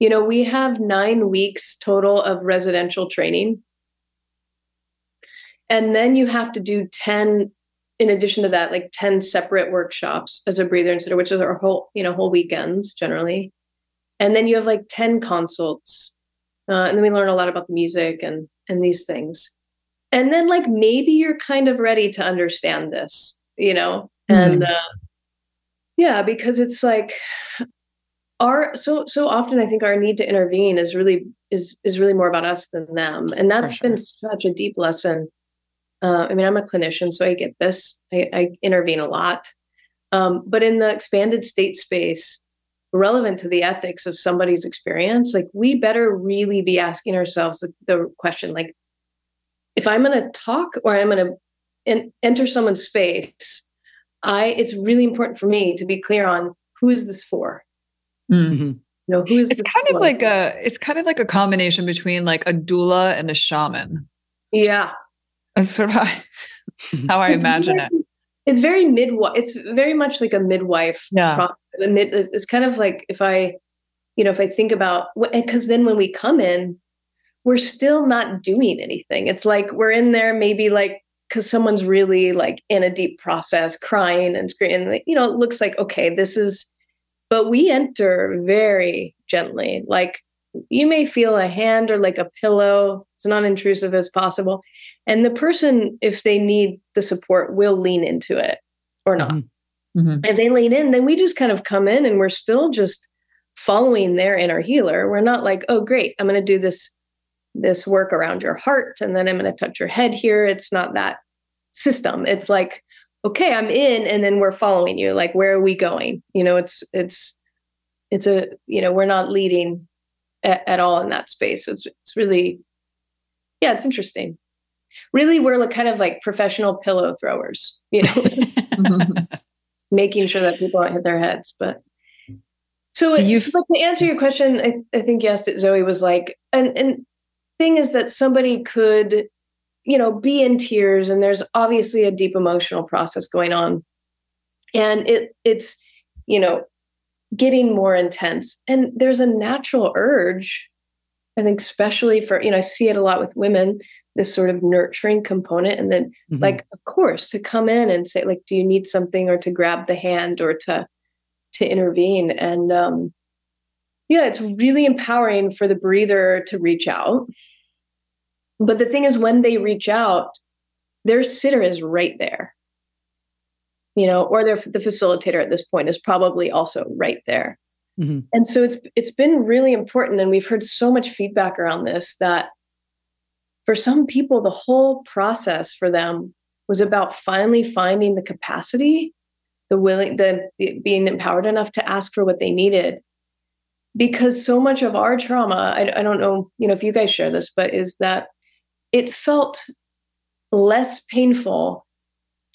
you know, we have nine weeks total of residential training. And then you have to do 10, in addition to that, like 10 separate workshops as a breather and sitter, which is our whole, you know, whole weekends generally. And then you have like 10 consults uh, and then we learn a lot about the music and and these things. And then like maybe you're kind of ready to understand this you know? Mm-hmm. and uh, yeah because it's like our so so often i think our need to intervene is really is is really more about us than them. And that's sure. been such a deep lesson. Uh, i mean i'm a clinician so i get this. I, I intervene a lot. Um, but in the expanded state space relevant to the ethics of somebody's experience, like we better really be asking ourselves the, the question like, if I'm going to talk or I'm going to en- enter someone's space, I it's really important for me to be clear on who is this for. Mm-hmm. You know, who is it's kind for? of like a it's kind of like a combination between like a doula and a shaman. Yeah, that's sort of how, [LAUGHS] how I imagine it it's very midwife it's very much like a midwife yeah. mid, it's kind of like if i you know if i think about because then when we come in we're still not doing anything. It's like we're in there maybe like because someone's really like in a deep process crying and screaming you know it looks like okay this is but we enter very gently like you may feel a hand or like a pillow it's not intrusive as possible and the person if they need the support will lean into it or not mm-hmm. Mm-hmm. if they lean in then we just kind of come in and we're still just following their inner healer we're not like oh great i'm going to do this this work around your heart and then I'm going to touch your head here. It's not that system. It's like, okay, I'm in and then we're following you. Like, where are we going? You know, it's, it's, it's a, you know, we're not leading at, at all in that space. So it's, it's really, yeah, it's interesting. Really, we're like kind of like professional pillow throwers, you know, [LAUGHS] [LAUGHS] making sure that people don't hit their heads. But so, you, so to answer your question, I, I think yes, that Zoe was like, and and thing is that somebody could, you know, be in tears, and there's obviously a deep emotional process going on, and it it's, you know, getting more intense, and there's a natural urge. I think, especially for you know, I see it a lot with women. This sort of nurturing component, and then, mm-hmm. like, of course, to come in and say, like, do you need something, or to grab the hand, or to to intervene, and um, yeah, it's really empowering for the breather to reach out. But the thing is, when they reach out, their sitter is right there. You know, or the facilitator at this point is probably also right there. Mm-hmm. And so it's it's been really important, and we've heard so much feedback around this that for some people, the whole process for them was about finally finding the capacity, the willing, the, the being empowered enough to ask for what they needed, because so much of our trauma I, I, don't know you know if you guys share this but is that it felt less painful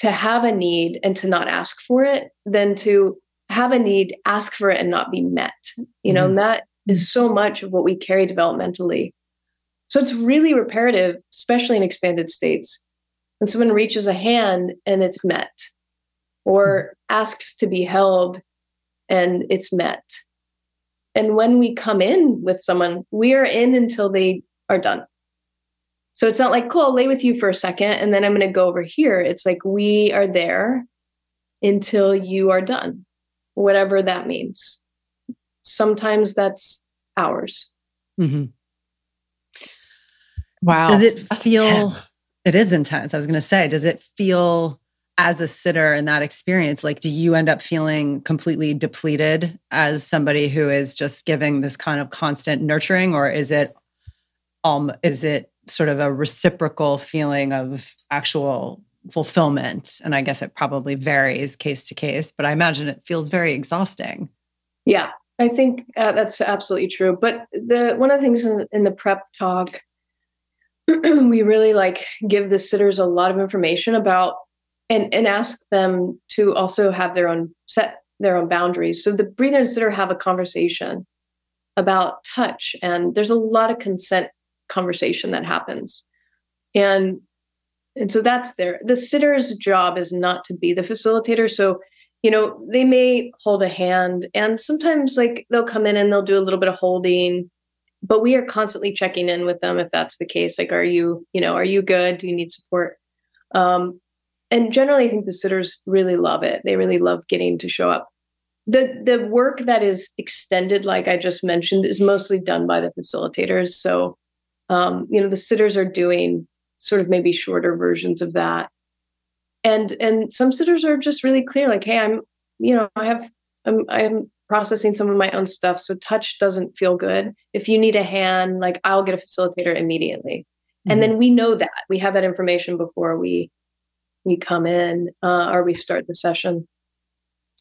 to have a need and to not ask for it than to have a need ask for it and not be met you know mm-hmm. and that is so much of what we carry developmentally so it's really reparative especially in expanded states when someone reaches a hand and it's met or mm-hmm. asks to be held and it's met and when we come in with someone, we are in until they are done. So it's not like, cool, I'll lay with you for a second and then I'm going to go over here. It's like we are there until you are done, whatever that means. Sometimes that's hours. Mm-hmm. Wow. Does it feel, it is intense. I was going to say, does it feel as a sitter in that experience like do you end up feeling completely depleted as somebody who is just giving this kind of constant nurturing or is it um is it sort of a reciprocal feeling of actual fulfillment. And i guess it probably varies case to case but i imagine it feels very exhausting. Yeah i think uh, that's absolutely true. But the one of the things in, in the prep talk [CLEARS THROAT] we really like give the sitters a lot of information about and and ask them to also have their own set their own boundaries. So the breather and sitter have a conversation about touch, and there's a lot of consent conversation that happens, and and so that's there. The sitter's job is not to be the facilitator. So you know they may hold a hand, and sometimes like they'll come in and they'll do a little bit of holding. But we are constantly checking in with them if that's the case. Like, are you, you know, are you good? Do you need support? Um, and generally, I think the sitters really love it. They really love getting to show up. The the work that is extended, like I just mentioned, is mostly done by the facilitators. So, um, you know, the sitters are doing sort of maybe shorter versions of that. And and some sitters are just really clear, like, hey, I'm, you know, I have I'm I'm processing some of my own stuff. So touch doesn't feel good. If you need a hand, like I'll get a facilitator immediately. Mm-hmm. And then we know that. We have that information before we we come in uh, or we start the session.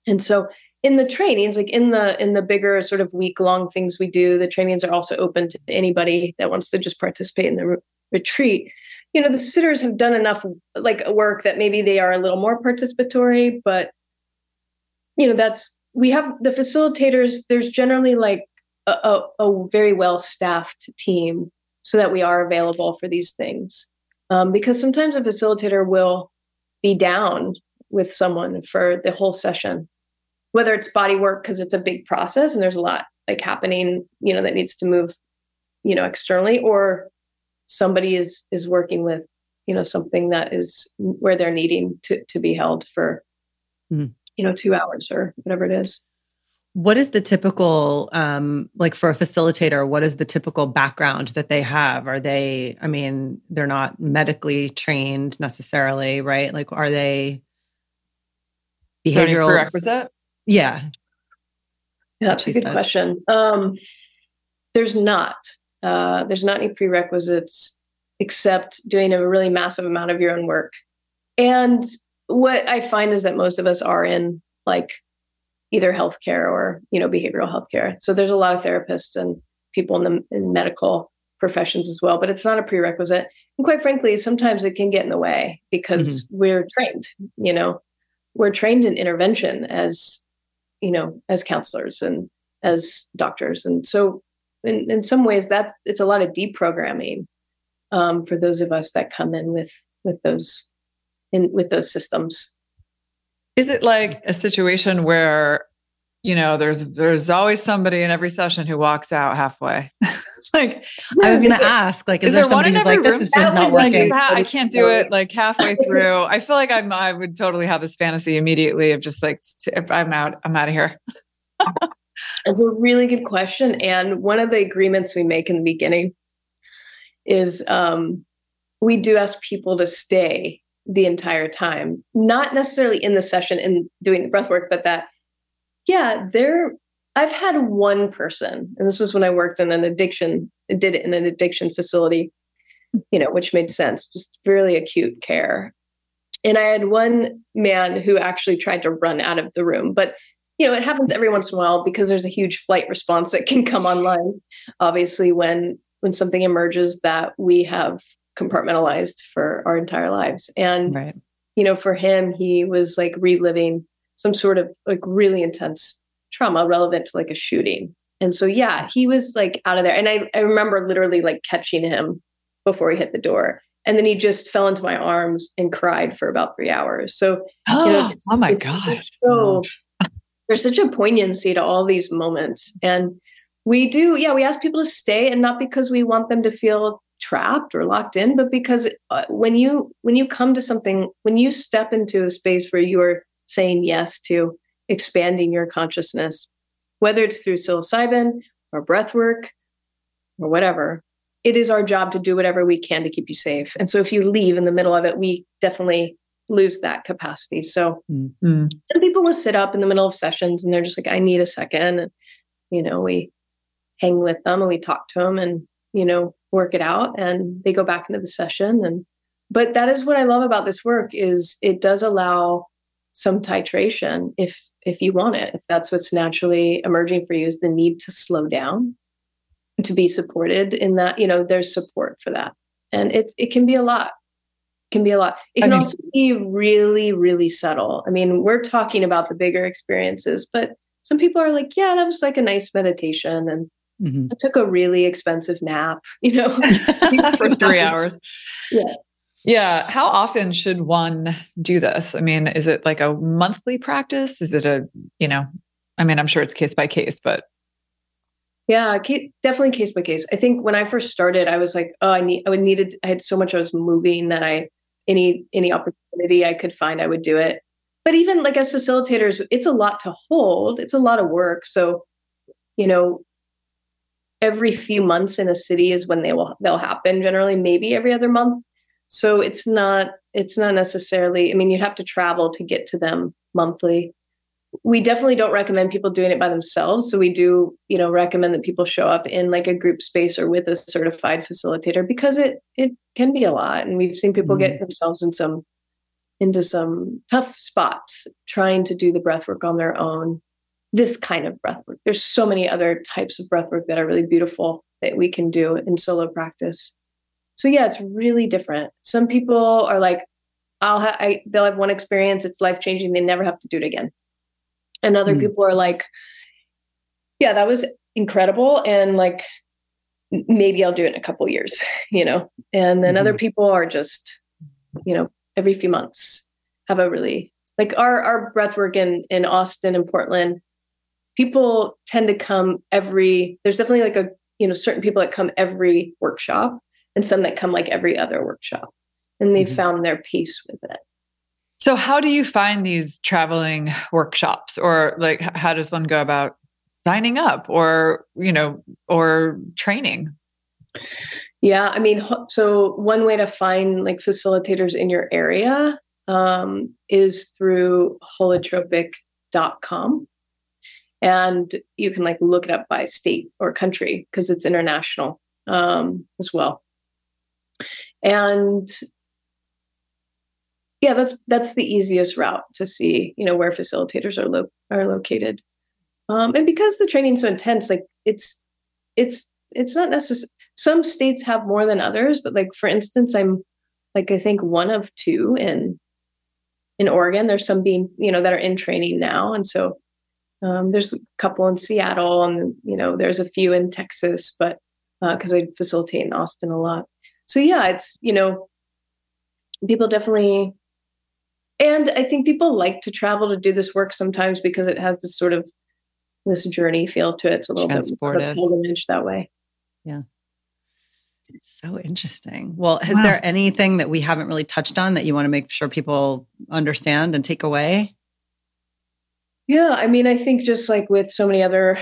And so in the trainings, like in the in the bigger sort of week long things we do, the trainings are also open to anybody that wants to just participate in the re- retreat. You know, the sitters have done enough like work that maybe they are a little more participatory, but you know, that's we have the facilitators. There's generally like a, a, a very well staffed team so that we are available for these things. Um, because sometimes a facilitator will be down with someone for the whole session whether it's body work because it's a big process and there's a lot like happening you know that needs to move you know externally or somebody is is working with you know something that is where they're needing to to be held for mm-hmm. you know 2 hours or whatever it is what is the typical, um, like for a facilitator, what is the typical background that they have? Are they, I mean, they're not medically trained necessarily, right? Like, are they behavioral? prerequisite? Yeah. yeah. That's a good said. question. Um, there's not. uh, there's not any prerequisites except doing a really massive amount of your own work. And what I find is that most of us are in like either healthcare or you know behavioral healthcare. So there's a lot of therapists and people in the in medical professions as well, but it's not a prerequisite. And quite frankly, sometimes it can get in the way because mm-hmm. we're trained. You know, we're trained in intervention as you know as counselors and as doctors, and so in, in some ways that's it's a lot of deprogramming um, for those of us that come in with with those in with those systems. Is it like a situation where you know there's there's always somebody in every session who walks out halfway [LAUGHS] [LAUGHS] like i was gonna ask like is, is there, there somebody who's like this is just not working? like, just ha- i can't do it like halfway through. I feel like i'm i would totally have this fantasy immediately of just like if i'm out i'm out of here. It's a really good question and one of the agreements we make in the beginning is um, we do ask people to stay the entire time, not necessarily in the session and doing the breath work, but that, yeah, there, I've had one person, and this was when I worked in an addiction, did it in an addiction facility, you know, which made sense, just really acute care. And I had one man who actually tried to run out of the room, but you know, it happens every once in a while because there's a huge flight response that can come online, obviously, when when something emerges that we have compartmentalized for our entire lives. And, right. you know, for him, he was like reliving some sort of like really intense trauma relevant to like a shooting. And so, yeah, he was like out of there. And I, I remember literally like catching him before he hit the door. And then he just fell into my arms and cried for about three hours. So, oh, [GASPS] you know, oh my God. So [LAUGHS] there's such a poignancy to all these moments. And we do, yeah, we ask people to stay and not because we want them to feel trapped or locked in, but because uh, when you when you come to something, when you step into a space where you are saying yes to expanding your consciousness, whether it's through psilocybin or breath work or whatever, it is our job to do whatever we can to keep you safe. And so if you leave in the middle of it, we definitely lose that capacity. So mm-hmm. some people will sit up in the middle of sessions and they're just like, I need a second. And, you know, we hang with them and we talk to them and you know work it out and they go back into the session and but that is what i love about this work is it does allow some titration if if you want it. If that's what's naturally emerging for you is the need to slow down to be supported in that you know there's support for that. And it it can be a lot. It can be a lot. It can I mean, also be really really subtle. I mean we're talking about the bigger experiences but some people are like yeah that was like a nice meditation and Mm-hmm. I took a really expensive nap, [LAUGHS] you know, [LAUGHS] for three [LAUGHS] hours. Yeah. Yeah. How often should one do this? I mean, is it like a monthly practice? Is it a, you know, I mean, I'm sure it's case by case, but. Yeah, definitely case by case. I think when I first started, I was like, oh, I need, I would needed, I had so much I was moving that I, any, any opportunity I could find, I would do it. But even like as facilitators, it's a lot to hold. It's a lot of work. So, you know, every few months in a city is when they will they'll happen generally maybe every other month so it's not it's not necessarily i mean you'd have to travel to get to them monthly we definitely don't recommend people doing it by themselves so we do you know recommend that people show up in like a group space or with a certified facilitator because it it can be a lot and we've seen people mm-hmm. get themselves in some into some tough spots trying to do the breath work on their own this kind of breath work. There's so many other types of breath work that are really beautiful that we can do in solo practice. So yeah, it's really different. Some people are like, I'll have they'll have one experience, it's life changing, they never have to do it again. And other mm. people are like, yeah, that was incredible, and like maybe I'll do it in a couple years, [LAUGHS] you know. And then mm-hmm. other people are just, you know, every few months have a really like our our breath work in in Austin and Portland people tend to come every there's definitely like a you know certain people that come every workshop and some that come like every other workshop and they've mm-hmm. found their pace with it so how do you find these traveling workshops or like how does one go about signing up or you know or training yeah i mean so one way to find like facilitators in your area um, is through holotropic.com and you can like look it up by state or country because it's international um, as well. And yeah, that's that's the easiest route to see, you know, where facilitators are lo- are located. Um, and because the training's so intense, like it's it's it's not necessary. Some states have more than others, but like for instance, I'm like I think one of two in in Oregon. There's some being you know that are in training now, and so um, there's a couple in Seattle, and you know there's a few in Texas, but because uh, I facilitate in Austin a lot. So yeah, it's you know people definitely and i think people like to travel to do this work sometimes because it has this sort of this journey feel to it. It's a little bit more of a pilgrimage that way. Yeah. It's so interesting. Well has wow. there anything that we haven't really touched on that you want to make sure people understand and take away? Yeah i mean i think just like with so many other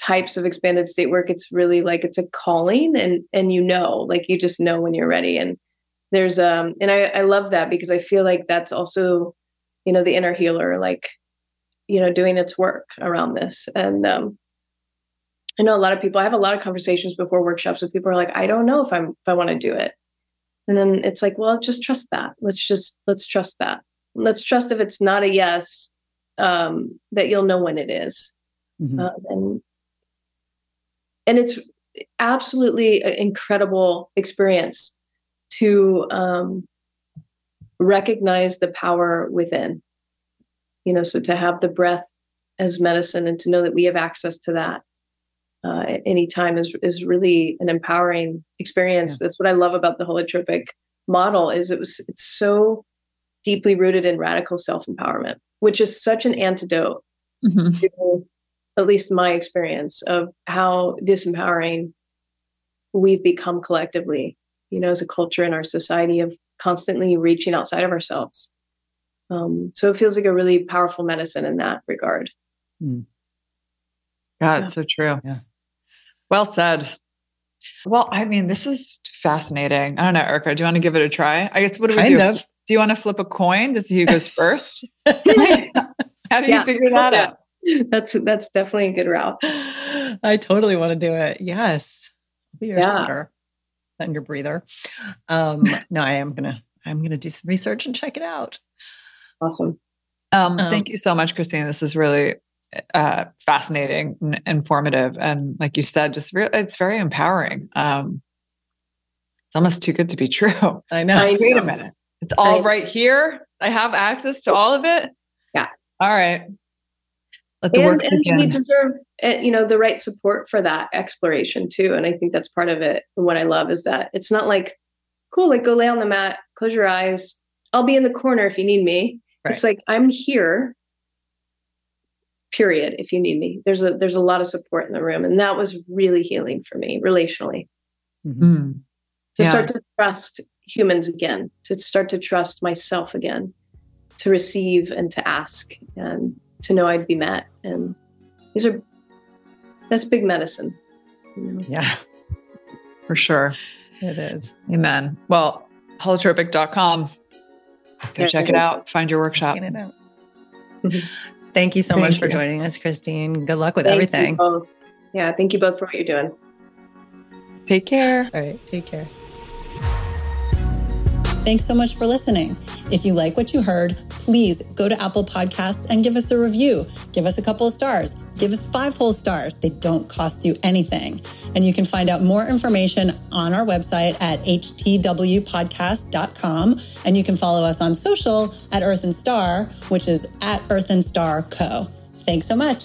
types of expanded state work it's really like it's a calling and and you know like you just know when you're ready and there's um and I, I love that because I feel like that's also, you know, the inner healer, like, you know, doing its work around this. And um I know a lot of people, I have a lot of conversations before workshops with people are like, I don't know if I'm if I want to do it. And then it's like, well, just trust that. Let's just let's trust that. Let's trust if it's not a yes, um, that you'll know when it is. Mm-hmm. Uh, and and it's absolutely an incredible experience to um, recognize the power within. You know, so to have the breath as medicine and to know that we have access to that uh, at any time is is really an empowering experience. Yeah. That's what I love about the holotropic model is it was it's so deeply rooted in radical self empowerment, which is such an antidote mm-hmm. to at least my experience of how disempowering we've become collectively you know, as a culture in our society of constantly reaching outside of ourselves. Um, so it feels like a really powerful medicine in that regard. Mm. God, yeah. so true. Yeah. Well said. Well, I mean, this is fascinating. I don't know, Erica. Do you want to give it a try? I guess what do we kind do? Of. Do you want to flip a coin to see who goes [LAUGHS] first? [LAUGHS] [LAUGHS] How do yeah, you figure that out? That's that's definitely a good route. [GASPS] I totally want to do it. Yes. Be your yeah and your breather. Um, [LAUGHS] no, I am gonna I'm gonna do some research and check it out. Awesome. Um, um, thank you so much, Christine. This is really uh, fascinating and informative, and like you said, just re- it's very empowering. Um, it's almost too good to be true. [LAUGHS] I [LAUGHS] know. I Wait a minute. It's all I, right here. I have access to all of it. Yeah. All right let the and, work and begin. we deserve eh, you know the right support for that exploration too and i think that's part of it and what i love is that it's not like cool like go lay on the mat close your eyes i'll be in the corner if you need me right. it's like i'm here period if you need me there's a there's a lot of support in the room and that was really healing for me relationally mm-hmm. Mm. to yeah. start to trust humans again to start to trust myself again to receive and to ask and to know I'd be met. And these are, that's big medicine. You know? Yeah, for sure. It is. Amen. Well, holotropic.com. Go yeah, check it out. Find your workshop. Mm-hmm. Thank you so thank much you. for joining us, Christine. Good luck with thank everything. Yeah, thank you both for what you're doing. Take care. All right, take care. Thanks so much for listening. If you like what you heard, please go to Apple Podcasts and give us a review. Give us a couple of stars. Give us five whole stars. They don't cost you anything. And you can find out more information on our website at htwpodcast.com. And you can follow us on social at Earth and Star, which is at Earth and Star Co. Thanks so much.